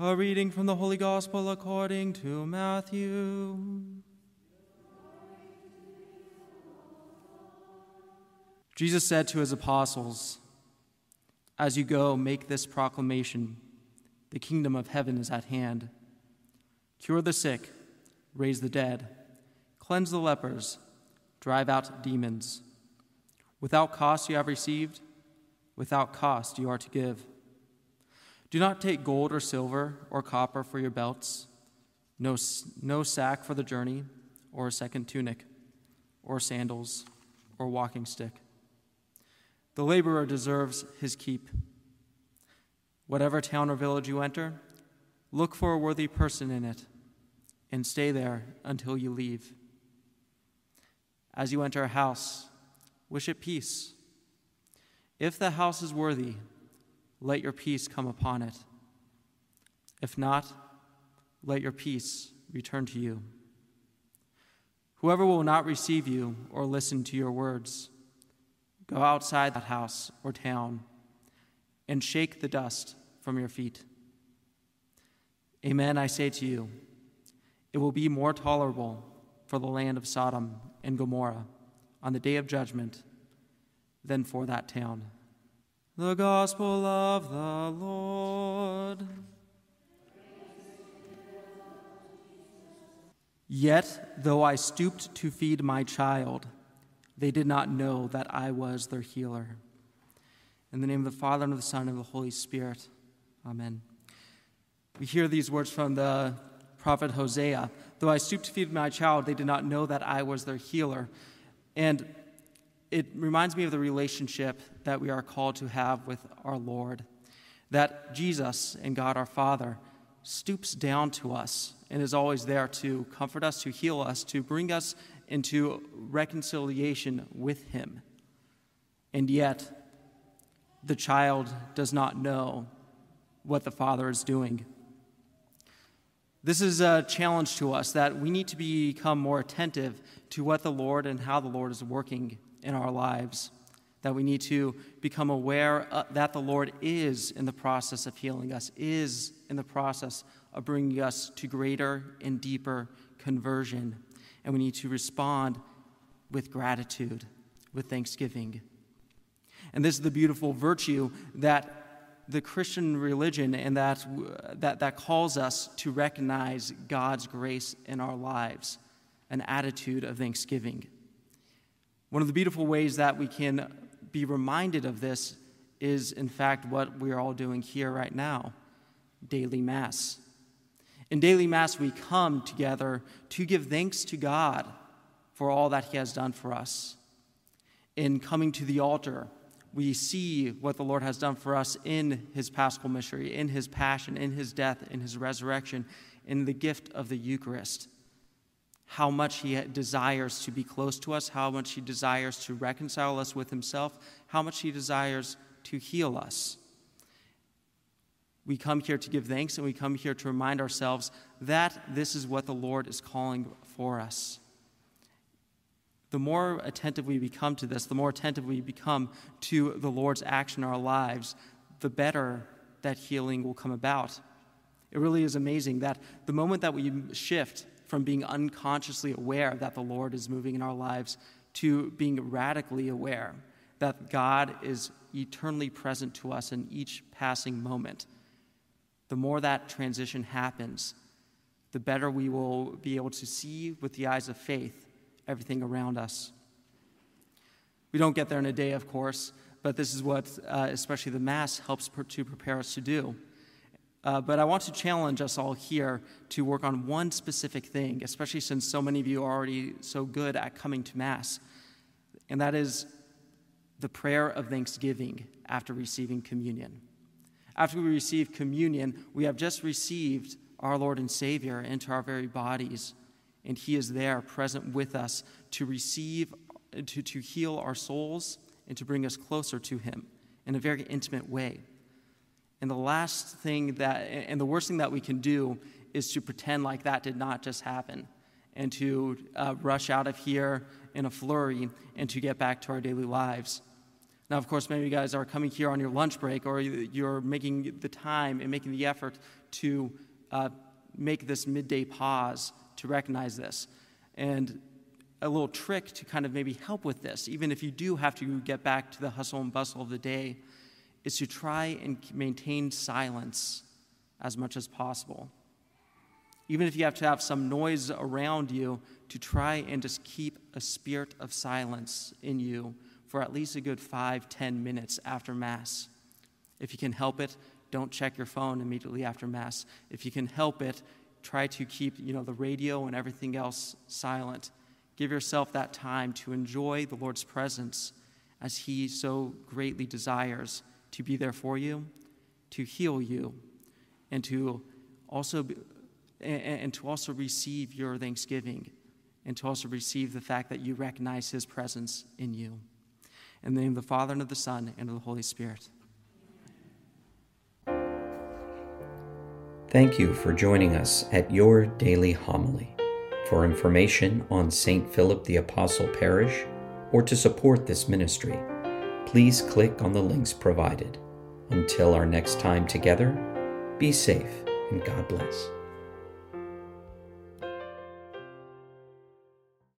A reading from the Holy Gospel according to Matthew. Jesus said to his apostles, As you go, make this proclamation the kingdom of heaven is at hand. Cure the sick, raise the dead, cleanse the lepers, drive out demons. Without cost you have received, without cost you are to give. Do not take gold or silver or copper for your belts, no, no sack for the journey, or a second tunic, or sandals, or walking stick. The laborer deserves his keep. Whatever town or village you enter, look for a worthy person in it, and stay there until you leave. As you enter a house, wish it peace. If the house is worthy, let your peace come upon it. If not, let your peace return to you. Whoever will not receive you or listen to your words, go outside that house or town and shake the dust from your feet. Amen, I say to you, it will be more tolerable for the land of Sodom and Gomorrah on the day of judgment than for that town. The Gospel of the Lord. Yet, though I stooped to feed my child, they did not know that I was their healer. In the name of the Father, and of the Son, and of the Holy Spirit. Amen. We hear these words from the prophet Hosea. Though I stooped to feed my child, they did not know that I was their healer. And it reminds me of the relationship that we are called to have with our Lord. That Jesus and God our Father stoops down to us and is always there to comfort us, to heal us, to bring us into reconciliation with Him. And yet, the child does not know what the Father is doing. This is a challenge to us that we need to become more attentive to what the Lord and how the Lord is working in our lives, that we need to become aware uh, that the Lord is in the process of healing us, is in the process of bringing us to greater and deeper conversion. And we need to respond with gratitude, with thanksgiving. And this is the beautiful virtue that the Christian religion and that, that, that calls us to recognize God's grace in our lives, an attitude of thanksgiving. One of the beautiful ways that we can be reminded of this is, in fact, what we're all doing here right now daily Mass. In daily Mass, we come together to give thanks to God for all that He has done for us. In coming to the altar, we see what the Lord has done for us in His paschal mystery, in His passion, in His death, in His resurrection, in the gift of the Eucharist how much He desires to be close to us, how much He desires to reconcile us with Himself, how much He desires to heal us. We come here to give thanks and we come here to remind ourselves that this is what the Lord is calling for us. The more attentive we become to this, the more attentive we become to the Lord's action in our lives, the better that healing will come about. It really is amazing that the moment that we shift from being unconsciously aware that the Lord is moving in our lives to being radically aware that God is eternally present to us in each passing moment. The more that transition happens, the better we will be able to see with the eyes of faith everything around us. We don't get there in a day, of course, but this is what, uh, especially the Mass, helps per- to prepare us to do. Uh, but I want to challenge us all here to work on one specific thing, especially since so many of you are already so good at coming to Mass, and that is the prayer of thanksgiving after receiving communion. after we receive communion, we have just received our Lord and Savior into our very bodies, and He is there present with us to receive, to, to heal our souls, and to bring us closer to Him in a very intimate way. And the last thing that, and the worst thing that we can do is to pretend like that did not just happen and to uh, rush out of here in a flurry and to get back to our daily lives. Now, of course, many of you guys are coming here on your lunch break or you're making the time and making the effort to uh, make this midday pause to recognize this. And a little trick to kind of maybe help with this, even if you do have to get back to the hustle and bustle of the day, is to try and maintain silence as much as possible. Even if you have to have some noise around you, to try and just keep a spirit of silence in you for at least a good five, ten minutes after Mass. If you can help it, don't check your phone immediately after Mass. If you can help it, try to keep you know, the radio and everything else silent. Give yourself that time to enjoy the Lord's presence as He so greatly desires to be there for you, to heal you, and to also be, and, and to also receive your thanksgiving, and to also receive the fact that you recognize His presence in you. In the name of the Father, and of the Son, and of the Holy Spirit. Thank you for joining us at your daily homily. For information on St. Philip the Apostle Parish or to support this ministry, please click on the links provided. Until our next time together, be safe and God bless.